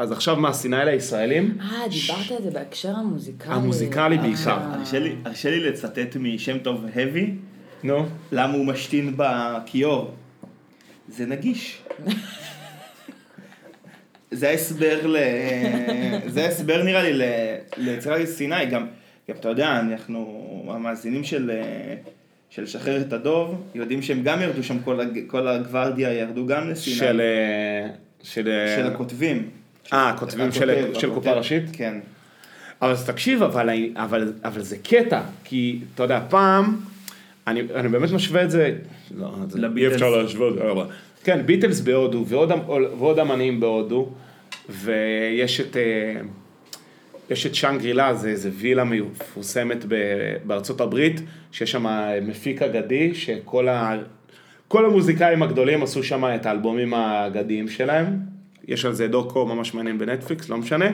אז עכשיו מה, סיני לישראלים? אה, דיברת על זה בהקשר המוזיקלי. המוזיקלי אה. בעיקר. הרשה לי- לצטט משם טוב heavy, נו. למה הוא משתין בכיור. זה נגיש. זה ההסבר ל... זה ההסבר נראה לי ל- ליצירת סיני, גם, גם אתה יודע, אנחנו המאזינים של, של שחרר את הדוב, יודעים שהם גם ירדו שם, כל, כל הגוורדיה ירדו גם לסיני. של... אה, של... אה, של הכותבים. אה, הכותבים של- קופה ראשית? כן. אבל אז תקשיב, אבל, אבל, אבל זה קטע, כי אתה יודע, פעם, אני, אני באמת משווה את זה, לא, זה- אי. אפשר להשוות, אבל, כן, ביטלס בהודו, ועוד, ועוד אמנים בהודו, ויש את, אה, יש את שאנגרילה, זה איזה וילה מפורסמת ב- בארצות הברית, שיש שם מפיק אגדי, שכל ה, כל המוזיקאים הגדולים עשו שם את האלבומים האגדיים שלהם, יש על זה דוקו ממש מעניין בנטפליקס, לא משנה.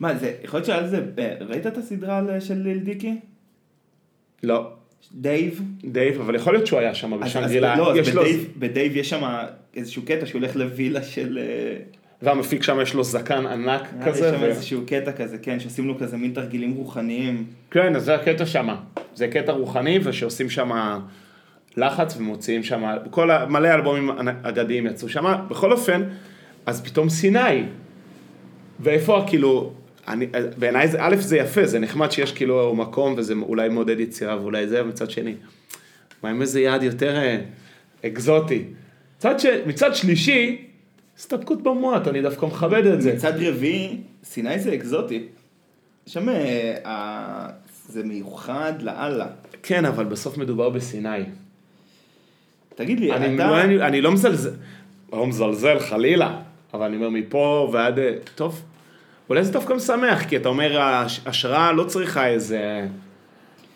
מה זה, יכול להיות שעל זה, אה, ראית את הסדרה על- של ליל דיקי? לא, דייב? דייב, אבל יכול להיות שהוא היה שם אז, לא, אז יש לו, בדייב, בדייב יש שם איזשהו קטע שהוא הולך לווילה של... אה, והמפיק שם יש לו זקן ענק יש כזה, שם ו... איזשהו קטע כזה, כן, שעושים לו כזה מין תרגילים רוחניים. כן, אז זה הקטע שם, זה קטע רוחני, ושעושים שם לחץ ומוציאים שם, כל ה... מלא אלבומים אגדיים יצאו שם, בכל אופן, אז פתאום סיני, ואיפה כאילו, אני, בעיניי א' זה יפה, זה נחמד שיש כאילו מקום וזה אולי מעודד יצירה ואולי זה, מצד שני, מה עם איזה יעד יותר אה, אקזוטי. מצד, ש... מצד שלישי, הסתפקות במועט, אני דווקא מכבד את זה. מצד רביעי, סיני זה אקזוטי. שם אה, זה מיוחד לאללה. כן, אבל בסוף מדובר בסיני. תגיד לי, אני, אתה... אני, אני לא מזלזל, לא מזלזל חלילה, אבל אני אומר מפה ועד, טוב, אולי זה דווקא משמח, כי אתה אומר, הש- השראה לא צריכה איזה,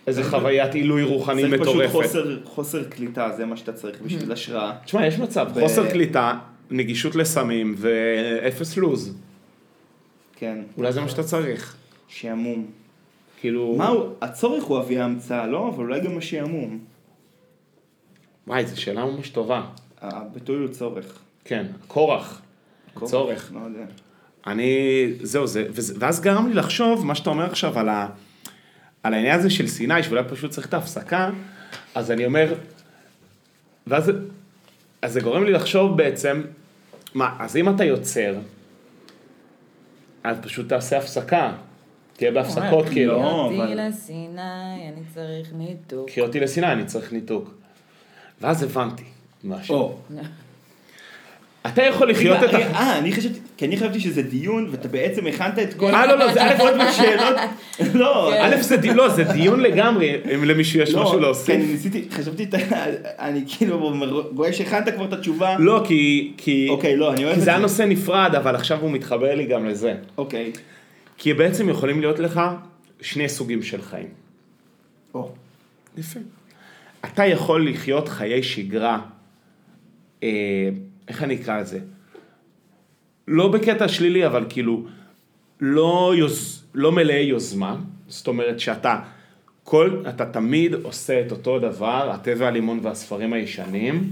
איזה חוויית עילוי רוחני צריך פשוט מטורפת. חוסר, חוסר קליטה, זה מה שאתה צריך בשביל השראה. תשמע, יש מצב, ו- חוסר קליטה, נגישות לסמים ואפס לוז. כן. אולי זה מה שאתה צריך. שעמום. כאילו, מהו, הצורך הוא אבי ההמצאה, לא? אבל אולי גם השעמום. וואי, זו שאלה ממש טובה. הביטוי הוא צורך. כן, כורח, צורך. לא יודע. אני, זהו, זה, וזה, ואז גרם לי לחשוב, מה שאתה אומר עכשיו על, ה, על העניין הזה של סיני, שאולי פשוט צריך את ההפסקה, אז אני אומר, ואז זה- אז זה גורם לי לחשוב בעצם, מה, אז אם אתה יוצר, אז פשוט תעשה הפסקה, תהיה בהפסקות כאילו. לא, אותי אבל- לסיני, אני צריך ניתוק. קחי אותי לסיני, אני צריך ניתוק. ואז הבנתי משהו. אתה יכול לחיות את ה... אה, אני חשבתי, כי אני חשבתי שזה דיון, ואתה בעצם הכנת את כל... אה, לא, לא, זה א', עוד שאלות. לא, כן. א', זה דיון, לא, זה דיון לגמרי, אם למישהו יש משהו לא, כי להוסיף. אני ניסיתי, חשבתי, אני כאילו רואה שהכנת כבר את התשובה. לא, כי... כי... אוקיי, לא, אני אוהב כי את זה היה זה. נושא נפרד, אבל עכשיו הוא מתחבר לי גם לזה. אוקיי. כי בעצם יכולים להיות לך שני סוגים של חיים. או. יפה. אתה יכול לחיות חיי שגרה, אה, איך אני אקרא לזה? לא בקטע שלילי, אבל כאילו, לא, יוז, לא מלאי יוזמה, זאת אומרת שאתה, כל, אתה תמיד עושה את אותו דבר, התה והלימון והספרים הישנים,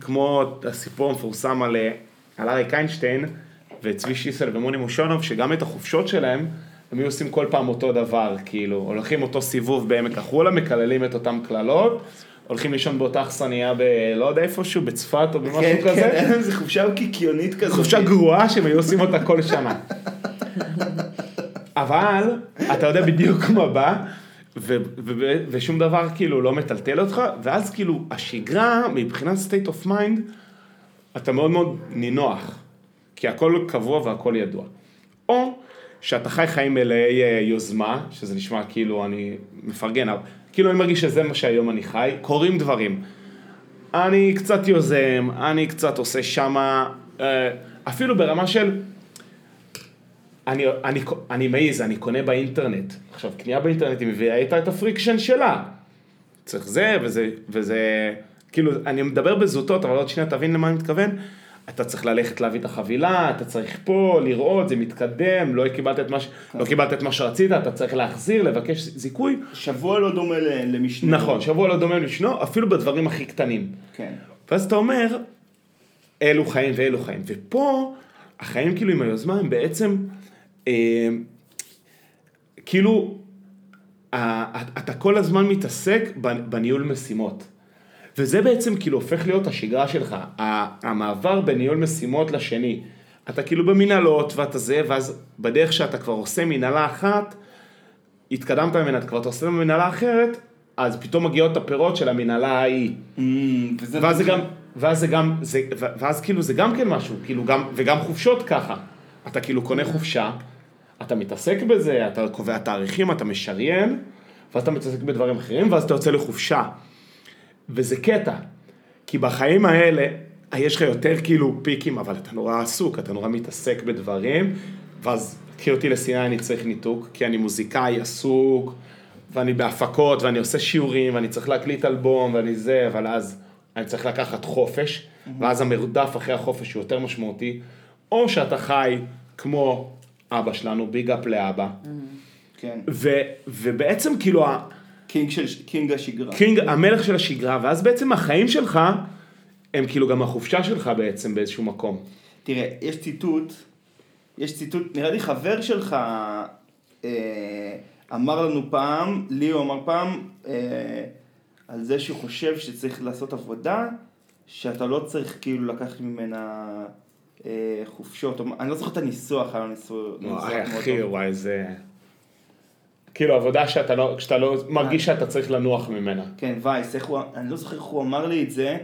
כמו הסיפור המפורסם על, אה, על אריק איינשטיין וצבי שיסל ומוני מושונוב, שגם את החופשות שלהם, הם היו עושים כל פעם אותו דבר, כאילו, הולכים אותו סיבוב בעמק החולה, מקללים את אותם קללות, הולכים לישון באותה אכסניה ב... לא יודע איפשהו, בצפת או במשהו כן, כזה. כן, היה להם איזה חופשה קיקיונית כזאת. חופשה גרועה שהם היו עושים אותה כל שנה. אבל אתה יודע בדיוק מה בא, ו- ו- ושום דבר כאילו לא מטלטל אותך, ואז כאילו השגרה מבחינת state of mind, אתה מאוד מאוד נינוח, כי הכל קבוע והכל ידוע. או שאתה חי חיים מלאי אה, יוזמה, שזה נשמע כאילו אני מפרגן, אבל כאילו אני מרגיש שזה מה שהיום אני חי, קורים דברים. אני קצת יוזם, אני קצת עושה שמה, אה, אפילו ברמה של, אני, אני, אני מעיז, אני קונה באינטרנט. עכשיו, קנייה באינטרנט היא מביאה איתה את ה friction שלה. צריך זה וזה, וזה, כאילו, אני מדבר בזוטות, אבל עוד שנייה תבין למה אני מתכוון. אתה צריך ללכת להביא את החבילה, אתה צריך פה לראות, זה מתקדם, לא קיבלת את מה, ש... לא קיבלת את מה שרצית, אתה צריך להחזיר, לבקש זיכוי. שבוע לא דומה למשנה. נכון, שבוע לא דומה לשנו, אפילו בדברים הכי קטנים. כן. ואז אתה אומר, אלו חיים ואלו חיים. ופה, החיים כאילו עם היוזמה הם בעצם, אה, כאילו, ה- אתה כל הזמן מתעסק בניהול משימות. וזה בעצם כאילו הופך להיות השגרה שלך, המעבר בין ניהול משימות לשני. אתה כאילו במנהלות ואתה זה, ואז בדרך שאתה כבר עושה מנהלה אחת, התקדמת ממנה, אתה כבר אתה עושה מנהלה אחרת, אז פתאום מגיעות הפירות של המנהלה ההיא. Mm, וזה ואז זה גם, ואז זה גם, זה, ואז כאילו זה גם כן משהו, כאילו גם, וגם חופשות ככה. אתה כאילו קונה חופשה, אתה מתעסק בזה, אתה קובע תאריכים, אתה משריין, ואז אתה מתעסק בדברים אחרים, ואז אתה יוצא לחופשה. וזה קטע, כי בחיים האלה, יש לך יותר כאילו פיקים, אבל אתה נורא עסוק, אתה נורא מתעסק בדברים, ואז קחי אותי לסיני, אני צריך ניתוק, כי אני מוזיקאי עסוק, ואני בהפקות, ואני עושה שיעורים, ואני צריך להקליט אלבום, ואני זה, אבל אז אני צריך לקחת חופש, ואז המרדף אחרי החופש הוא יותר משמעותי, או שאתה חי כמו אבא שלנו, big up לאבא, כן. ו, ובעצם כאילו, king של, king השגרה. king, המלך של השגרה, ואז בעצם החיים שלך, הם כאילו גם החופשה שלך בעצם באיזשהו מקום. תראה, יש ציטוט, יש ציטוט, נראה לי חבר שלך אה, אמר לנו פעם, לי הוא אמר פעם, אה, על זה שהוא חושב שצריך לעשות עבודה, שאתה לא צריך כאילו לקחת ממנה אה, חופשות, אני לא זוכר את הניסוח, היה ניסוח מאוד אחי, טוב. וואי זה... כאילו עבודה שאתה לא, כשאתה לא מרגיש שאתה צריך לנוח ממנה. כן, וייס, איך הוא, אני לא זוכר איך הוא אמר לי את זה,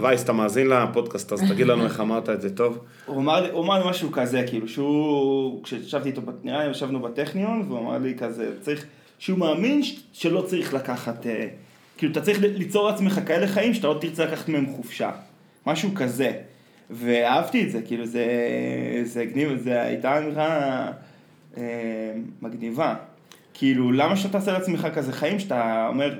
וייס, אתה מאזין לפודקאסט, אז תגיד לנו איך אמרת את זה טוב. הוא אמר, לי- הוא אמר לי משהו כזה, כאילו, שהוא, כשישבתי איתו, נראה לי ישבנו בטכניון, והוא אמר לי כזה, צריך, שהוא מאמין שלא צריך לקחת, אה, כאילו, אתה צריך ליצור לעצמך כאלה חיים שאתה לא תרצה לקחת מהם חופשה. משהו כזה. ואהבתי את זה, כאילו, זה, זה הגניב, זה הייתה אמירה אה, מגניבה. כאילו, למה שאתה תעשה לעצמך כזה חיים שאתה אומר,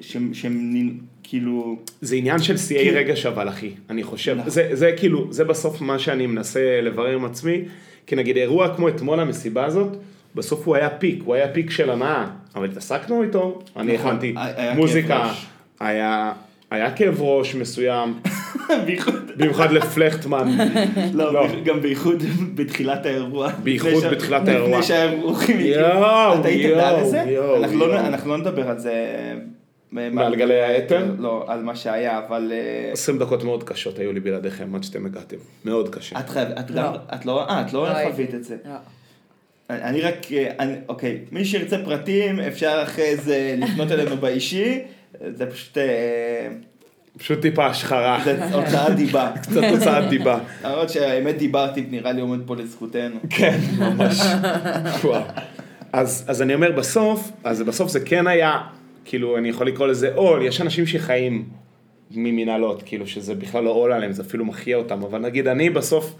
שהם, שהם כאילו, זה עניין של שיאי כאילו- רגש אבל אחי, אני חושב, נכון. זה, זה כאילו, זה בסוף מה שאני מנסה לברר עם עצמי, כי נגיד אירוע כמו אתמול המסיבה הזאת, בסוף הוא היה פיק, הוא היה פיק של הנאה, אבל התעסקנו איתו, אני נכון, הכנתי מוזיקה. היה, היה כאב ראש מסוים, במיוחד לפלכטמן, לא, לא. גם בייחוד בתחילת האירוע. בייחוד בתחילת האירוע. לפני שהאירוחים יואו, אתה היית דע לזה? אנחנו לא-. אנחנו לא נדבר על זה. אה, מעל גלי האתר? לא, על מה שהיה, אבל... אה, 20 דקות מאוד קשות היו לי בלעדיכם עד שאתם הגעתם, מאוד קשה. את חייבת, את לא. את לא, אה, את לא חווית את זה. אני רק, אה, אני- אוקיי, מי שירצה פרטים, אפשר אחרי זה לפנות אלינו באישי, זה פשוט, אה, פשוט טיפה השחרה, זה הוצאת דיבה. קצת הוצאת דיבה. למרות שהאמת דיברתי, נראה לי עומד פה לזכותנו. כן, ממש. אז, אז אני אומר בסוף, אז בסוף זה כן היה, כאילו אני יכול לקרוא לזה עול, יש אנשים שחיים ממנהלות, כאילו שזה בכלל לא עול עליהם, זה אפילו מחיה אותם, אבל נגיד אני בסוף,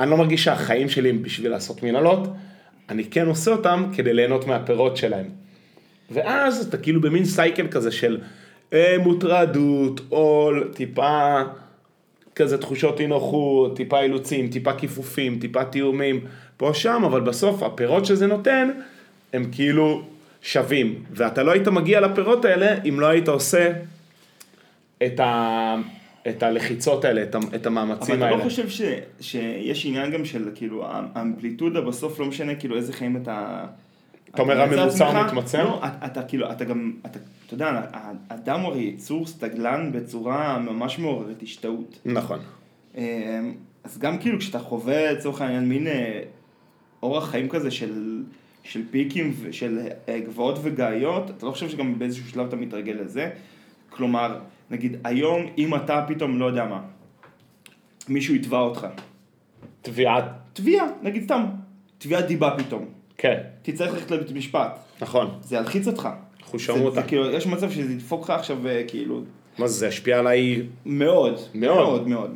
אני לא מרגיש שהחיים שלי הם בשביל לעשות מנהלות, אני כן עושה אותם כדי ליהנות מהפירות שלהם. ואז אתה כאילו במין סייקל כזה של אה, מוטרדות, עול, טיפה כזה תחושות אי נוחות, טיפה אילוצים, טיפה כיפופים, טיפה תיאומים, פה שם, אבל בסוף הפירות שזה נותן, הם כאילו שווים. ואתה לא היית מגיע לפירות האלה אם לא היית עושה את, ה... את הלחיצות האלה, את. את אבל המאמצים אתה האלה. לא חושב ש, שיש עניין גם של כאילו האמפליטודה בסוף לא משנה כאילו איזה חיים אתה... אתה אומר, הממוצע? מתמצא? לא, אתה, אתה כאילו, אתה גם, אתה, אתה יודע, האדם הוא הרי יצור סטגלן בצורה ממש מעוררת השתאות. נכון. אמ, אז גם כאילו כשאתה חווה לצורך העניין מין אה, אורח חיים כזה של, של פיקים ושל אה, גבעות וגאיות, אתה לא חושב שגם באיזשהו שלב אתה מתרגל לזה? כלומר, נגיד היום אם אתה פתאום, לא יודע מה, מישהו יתבע אותך, תביעת, תביעה, נגיד סתם, תביעת דיבה פתאום, כן, תצטרך ללכת לבית משפט, נכון. זה ילחיץ אותך. אותה. כאילו, יש מצב שזה ידפוק לך עכשיו אה, כאילו מה זה, זה ישפיע עליי, מאוד, מאוד. מאוד, מאוד.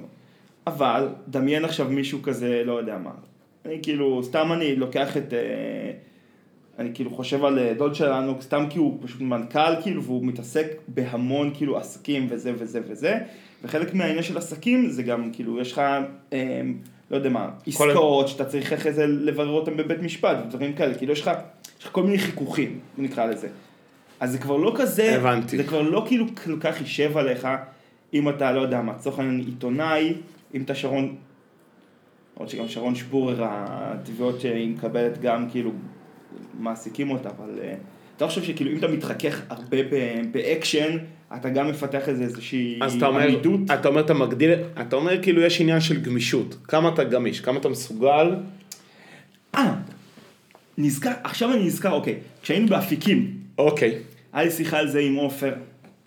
אבל דמיין עכשיו מישהו כזה, לא יודע מה, אני כאילו, סתם אני לוקח את... אה, אני כאילו חושב על אה, דוד שלנו, סתם כי הוא פשוט מנכ"ל כאילו, והוא מתעסק בהמון כאילו עסקים וזה וזה וזה, וחלק מהעניין של עסקים זה גם כאילו, יש לך, לא יודע מה, עסקאות שאתה צריך אחרי זה לברר אותן בבית משפט, ודברים כאלה, כאילו יש לך, יש לך כל מיני חיכוכים, נקרא לזה. אז זה כבר לא כזה, הבנתי. זה כבר לא כאילו כל כך יישב עליך, אם אתה, לא יודע מה, לצורך העניין עיתונאי, אם אתה שרון, למרות שגם שרון שפורר, התביעות שהיא מקבלת גם כאילו מעסיקים אותה, אבל אה, אתה לא חושב שכאילו אם אתה מתחכך הרבה ב- באקשן, אתה גם מפתח איזה איזושהי אז אתה אומר, עמידות. אתה אומר, אתה מגדיל, אתה אומר כאילו יש עניין של גמישות. כמה אתה גמיש, כמה אתה מסוגל. אה, נזכר, עכשיו אני נזכר, אוקיי, כשהיינו באפיקים, אוקיי, היה לי שיחה על זה עם עופר,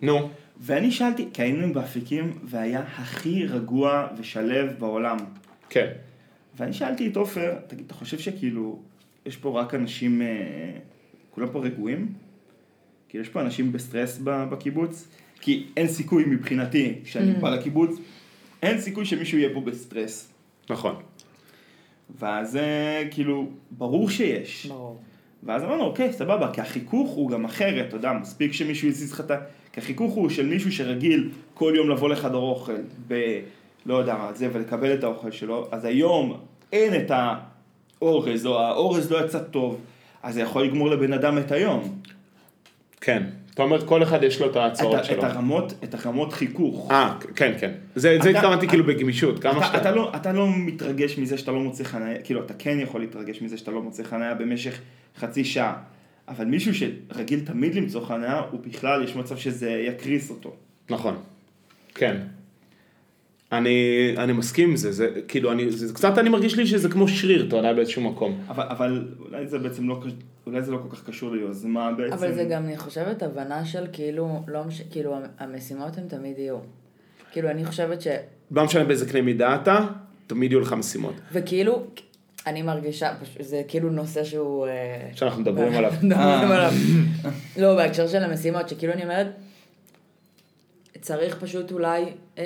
נו. ואני שאלתי, כי היינו באפיקים והיה הכי רגוע ושלב בעולם. כן. ואני שאלתי את עופר, תגיד, אתה חושב שכאילו, יש פה רק אנשים, אה, כולם פה רגועים? כאילו, יש פה אנשים בסטרס ב- בקיבוץ? כי אין סיכוי מבחינתי, כשאני בא לקיבוץ, אין סיכוי שמישהו יהיה פה בסטרס. נכון. ואז אה, כאילו, ברור שיש. ברור. ואז אמרנו, אוקיי, סבבה, כי החיכוך הוא גם אחרת, אתה יודע, מספיק שמישהו יזיז לך את ה... כי החיכוך הוא של מישהו שרגיל כל יום לבוא לחדר אוכל, ב... לא יודע מה, זה, ולקבל את האוכל שלו, אז היום אין את האורז, או האורז לא יצא טוב, אז זה יכול לגמור לבן אדם את היום. כן. אתה אומר, כל אחד יש לו את ההצעות שלו. את הרמות, את הרמות חיכוך. אה, כן, כן. זה התכוונתי כאילו בגמישות. כמה אתה, שאתה... אתה, לא, אתה לא מתרגש מזה שאתה לא מוצא חניה, כאילו אתה כן יכול להתרגש מזה שאתה לא מוצא חניה במשך חצי שעה, אבל מישהו שרגיל תמיד למצוא חניה, הוא בכלל, יש מצב שזה יקריס אותו. נכון. כן. אני, אני מסכים עם זה, זה כאילו, אני, זה קצת אני מרגיש לי שזה כמו שריר, אתה יודע, באיזשהו מקום. אבל, אבל אולי זה בעצם לא, אולי זה לא כל כך קשור ליוזמה בעצם. אבל זה גם, אני חושבת, הבנה של כאילו, לא מש... כאילו, המ- המשימות הן תמיד יהיו. כאילו, אני חושבת ש... לא משנה באיזה קנה מידה אתה, תמיד יהיו לך משימות. וכאילו, אני מרגישה, זה כאילו נושא שהוא... אה, שאנחנו מדברים עליו. מדברים עליו. לא, בהקשר של המשימות, שכאילו אני אומרת, צריך פשוט אולי אה,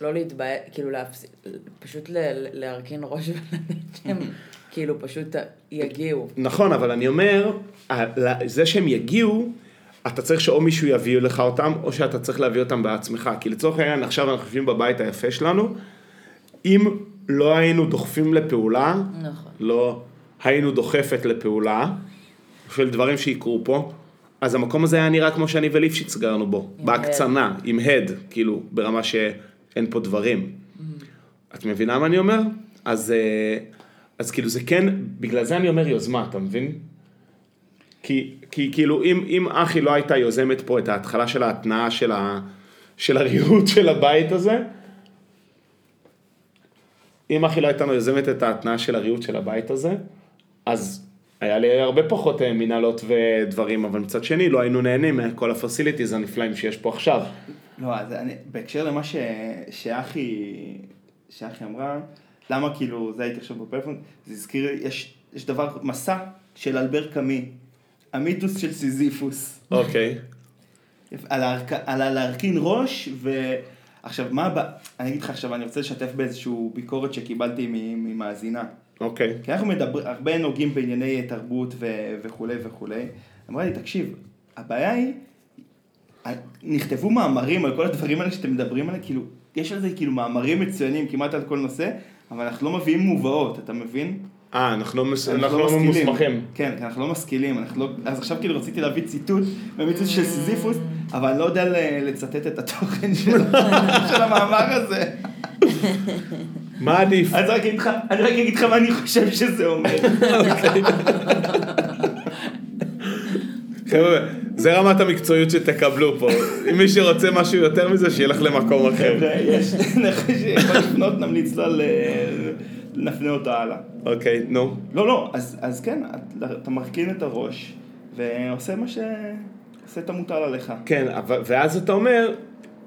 לא להתבייש, כאילו להפסיק, פשוט ל- להרכין ראש ולדעת שהם כאילו פשוט יגיעו. נכון, אבל אני אומר, זה שהם יגיעו, אתה צריך שאו מישהו יביא לך אותם, או שאתה צריך להביא אותם בעצמך. כי לצורך העניין, עכשיו אנחנו יושבים בבית היפה שלנו, אם לא היינו דוחפים לפעולה, נכון. לא היינו דוחפת לפעולה, של דברים שיקרו פה, אז המקום הזה היה נראה כמו שאני וליפשיץ גרנו בו, בהקצנה, עם הד, כאילו, ברמה שאין פה דברים. את מבינה מה אני אומר? אז, אה, אז כאילו זה כן, בגלל זה אני אומר יוזמה, אתה מבין? כי, כי כאילו אם, אם אחי לא הייתה יוזמת פה את ההתחלה של ההתנעה של, של הריהוט של הבית הזה, אם אחי לא הייתה יוזמת את ההתנעה של הריהוט של הבית הזה, אז היה לי הרבה פחות אה, מנהלות ודברים, אבל מצד שני לא היינו נהנים מכל הפסיליטיז הנפלאים שיש פה עכשיו. לא, אז אני, בהקשר למה ש, שאחי, שאחי אמרה, למה כאילו, זה הייתי עכשיו בפלאפון, זה הזכיר, יש, יש דבר, מסע של אלבר קאמי, המיתוס של סיזיפוס, אוקיי. על, ההרכ... על הלהרכין ראש, ועכשיו, מה הבא, אני אגיד לך עכשיו, אני רוצה לשתף באיזושהי ביקורת שקיבלתי ממאזינה. אוקיי. כי אנחנו מדבר, הרבה נוגעים בענייני תרבות ו, וכולי וכולי. אמרה לי, תקשיב, הבעיה היא, נכתבו מאמרים על כל הדברים האלה שאתם מדברים עליהם, כאילו, יש על זה כאילו מאמרים מצוינים כמעט על כל נושא, אבל אנחנו לא מביאים מובאות, אתה מבין? אה, אנחנו לא, מס... אנחנו אנחנו לא משכילים. מוסמכים. כן, כי אנחנו לא משכילים, אנחנו לא... אז עכשיו כאילו רציתי להביא ציטוט במיצוץ של סיזיפוס, אבל אני לא יודע לצטט את התוכן של של המאמר הזה. מה עדיף? אז רק אגיד לך, אני רק אגיד לך מה אני חושב שזה אומר. חבר'ה, זה רמת המקצועיות שתקבלו פה. אם מי שרוצה משהו יותר מזה, שילך למקום אחר. חבר'ה, יש נכה שיכול לפנות, נמליץ לו ל... נפנה אותו הלאה. אוקיי, נו. לא, לא, אז, כן, אתה- מרכין את הראש, ועושה מה ש... עושה את המוטל עליך. כן, ואז אתה אומר,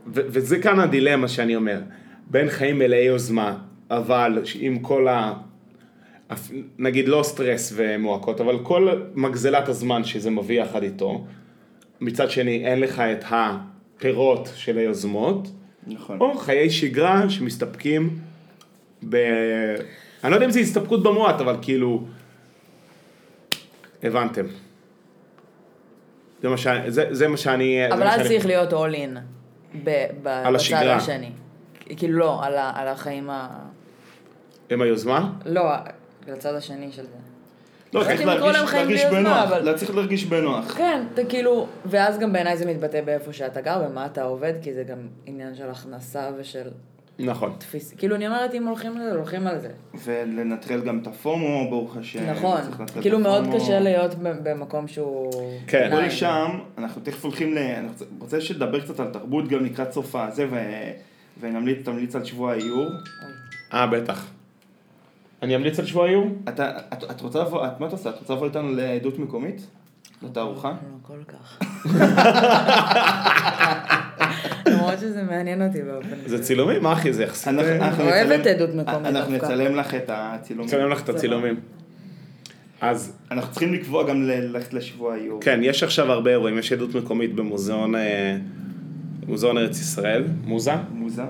וזה כאן הדילמה שאני אומר, בין חיים מלאי יוזמה, אבל עם כל ה... נגיד לא סטרס ומועקות, אבל כל מגזלת הזמן שזה מביא יחד איתו, מצד שני אין לך את הפירות של היוזמות, נכון. או חיי שגרה שמסתפקים ב... אני לא יודע אם זה הסתפקות במועט, אבל כאילו... הבנתם. זה מה, ש... זה, זה מה שאני... אבל אז שאני- צריך להיות all in ב- ב- על בצד השגרה. השני. כאילו לא, על ה- על החיים ה... עם היוזמה? לא, לצד השני של זה. לא, צריך להרגיש להרגיש בנוח, אבל- לא צריך להרגיש בנוח. כן, אתה כאילו, ואז גם בעיניי זה מתבטא באיפה שאתה גר, במה אתה עובד, כי זה גם עניין של הכנסה ושל נכון. תפיס. כאילו, אני אומרת, אם הולכים על זה, הולכים על זה. ולנטרל גם את הפומו, ברוך השם. נכון. כאילו, מאוד. קשה להיות במקום שהוא... כן. בוא עיניים. לשם, אנחנו תכף הולכים ל... אני רוצה- שתדבר קצת על תרבות גם לקראת סוף הזה, ו... ונמליץ תמליץ על שבוע האיור. אה, בטח. אני אמליץ על שבוע איור? אתה, את, את רוצה לבוא, את, מה את עושה? את רוצה לבוא איתנו לעדות מקומית? לתערוכה? לא כל כך. למרות שזה מעניין אותי באופן זה צילומים, מה אחי? זה יחסית... אנחנו- אה, אוהבת עדות מקומית אנחנו. נצלם לך את הצילומים. נצלם לך את הצילומים. אז אנחנו צריכים לקבוע גם ללכת לשבוע האיור. כן, יש עכשיו הרבה אירועים, יש עדות מקומית במוזיאון אה, ארץ ישראל, מוזה, מוזה.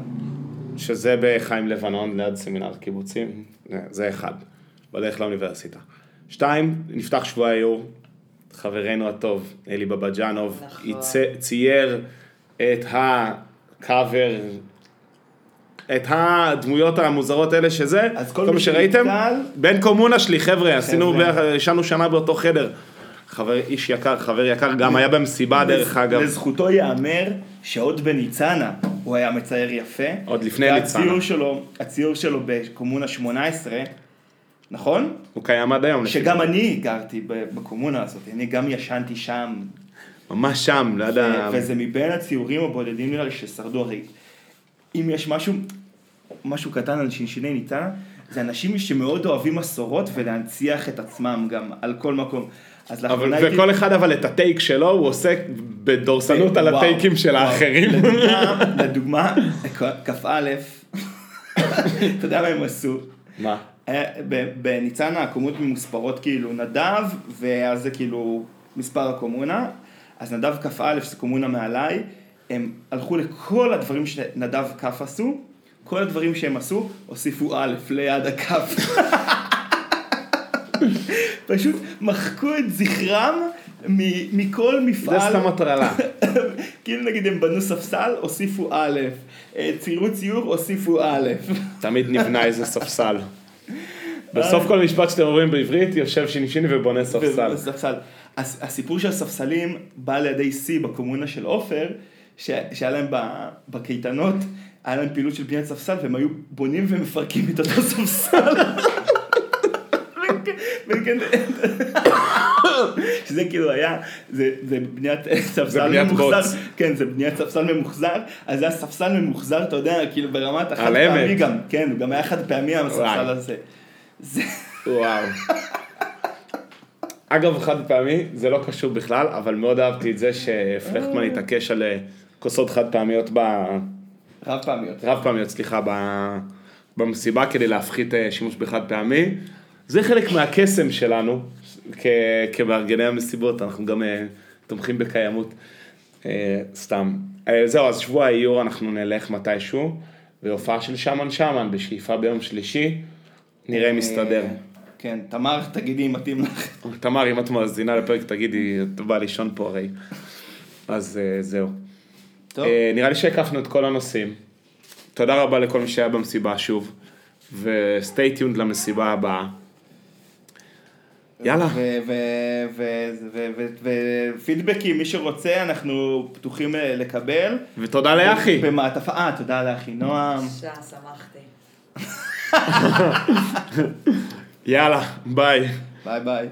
שזה בחיים לבנון ליד סמינר קיבוצים, זה- אחד, בדרך לאוניברסיטה. שתיים, נפתח שבוע האיור, חברנו הטוב, אלי בבג'אנוב, נכון. צייר את הקאבר, את הדמויות המוזרות האלה שזה, אז כל כל מי שראיתם, שנתקל- בן קומונה שלי, חבר'ה, עשינו, ישנו שנה באותו חדר. חבר, איש יקר, חבר יקר, גם היה במסיבה דרך אגב. לזכותו ייאמר שעוד בניצנה הוא היה מצייר יפה. עוד לפני והציור ניצנה. שלו, הציור שלו בקומונה 18, נכון? הוא קיים עד היום. שגם זה. אני גרתי בקומונה הזאת, אני גם ישנתי שם. ממש שם, ליד ה... וזה מבין הציורים הבודדים נראה לי ששרדו הרי. אם יש משהו, משהו קטן על שינשיני ניצנה, זה אנשים שמאוד אוהבים מסורות ולהנציח את עצמם גם על כל מקום. אז לאחרונה הייתי- וכל אחד אבל את הטייק שלו, הוא עושה בדורסנות על הטייקים של. האחרים. לדוגמה, כ"א, אתה יודע מה הם עשו? מה? ב- בניצנה הכמות ממוספרות כאילו נדב, ואז זה כאילו מספר הקומונה, אז נדב כ"א זה קומונה מעליי, הם הלכו לכל הדברים שנדב כ' עשו, כל הדברים שהם עשו, הוסיפו א' ליד הכף. פשוט מחקו את זכרם מ- מכל זה מפעל. סתם הטרלה. כאילו נגיד הם בנו ספסל, הוסיפו א', אה, ציירו ציור, הוסיפו א'. תמיד נבנה איזה ספסל. בסוף כל משפט שאתם אומרים בעברית, יושב שינשיני ובונה ספסל. ספסל. הס- הסיפור של הספסלים בא לידי שיא בקומונה של עופר, ש- שהיה להם בקייטנות, היה להם פעילות של בניית ספסל, והם היו בונים ומפרקים את אותו ספסל. וכן- שזה כאילו היה, זה, זה בניית ספסל ממוחזר. כן זה בניית ספסל ממוחזר, אז זה היה ספסל ממוחזר, אתה יודע, כאילו ברמת החד פעמי. גם, כן, גם היה חד פעמי הספסל. הזה. זה, וואו. אגב, חד פעמי, זה לא קשור בכלל, אבל מאוד אהבתי את זה שפלכטמן התעקש על אה, כוסות חד פעמיות ב... רב פעמיות. רב פעמיות, סליחה, ב... במסיבה כדי להפחית אה, שימוש בחד פעמי. זה חלק מהקסם שלנו כ... כמארגני המסיבות, אנחנו גם אה, תומכים בקיימות. אה, סתם. אה, זהו, אז שבוע האיור אנחנו נלך מתישהו, והופעה של שמן שמן בשאיפה ביום שלישי, נראה מסתדר. כן, תמר, תגידי אם מתאים לך. תמר, אם את מאזינה לפרק, תגידי, את באה לישון פה הרי. אז זהו. טוב. אה, נראה לי שהקפנו את כל הנושאים. תודה רבה לכל מי שהיה במסיבה שוב, ו- stay tuned למסיבה הבאה. יאללה. ופידבקים, מי שרוצה, אנחנו פתוחים אה, לקבל. ותודה לאחי. במעטפה, אה, תודה לאחי נועם. בבקשה, שמחתי. יאללה, ביי. ביי ביי.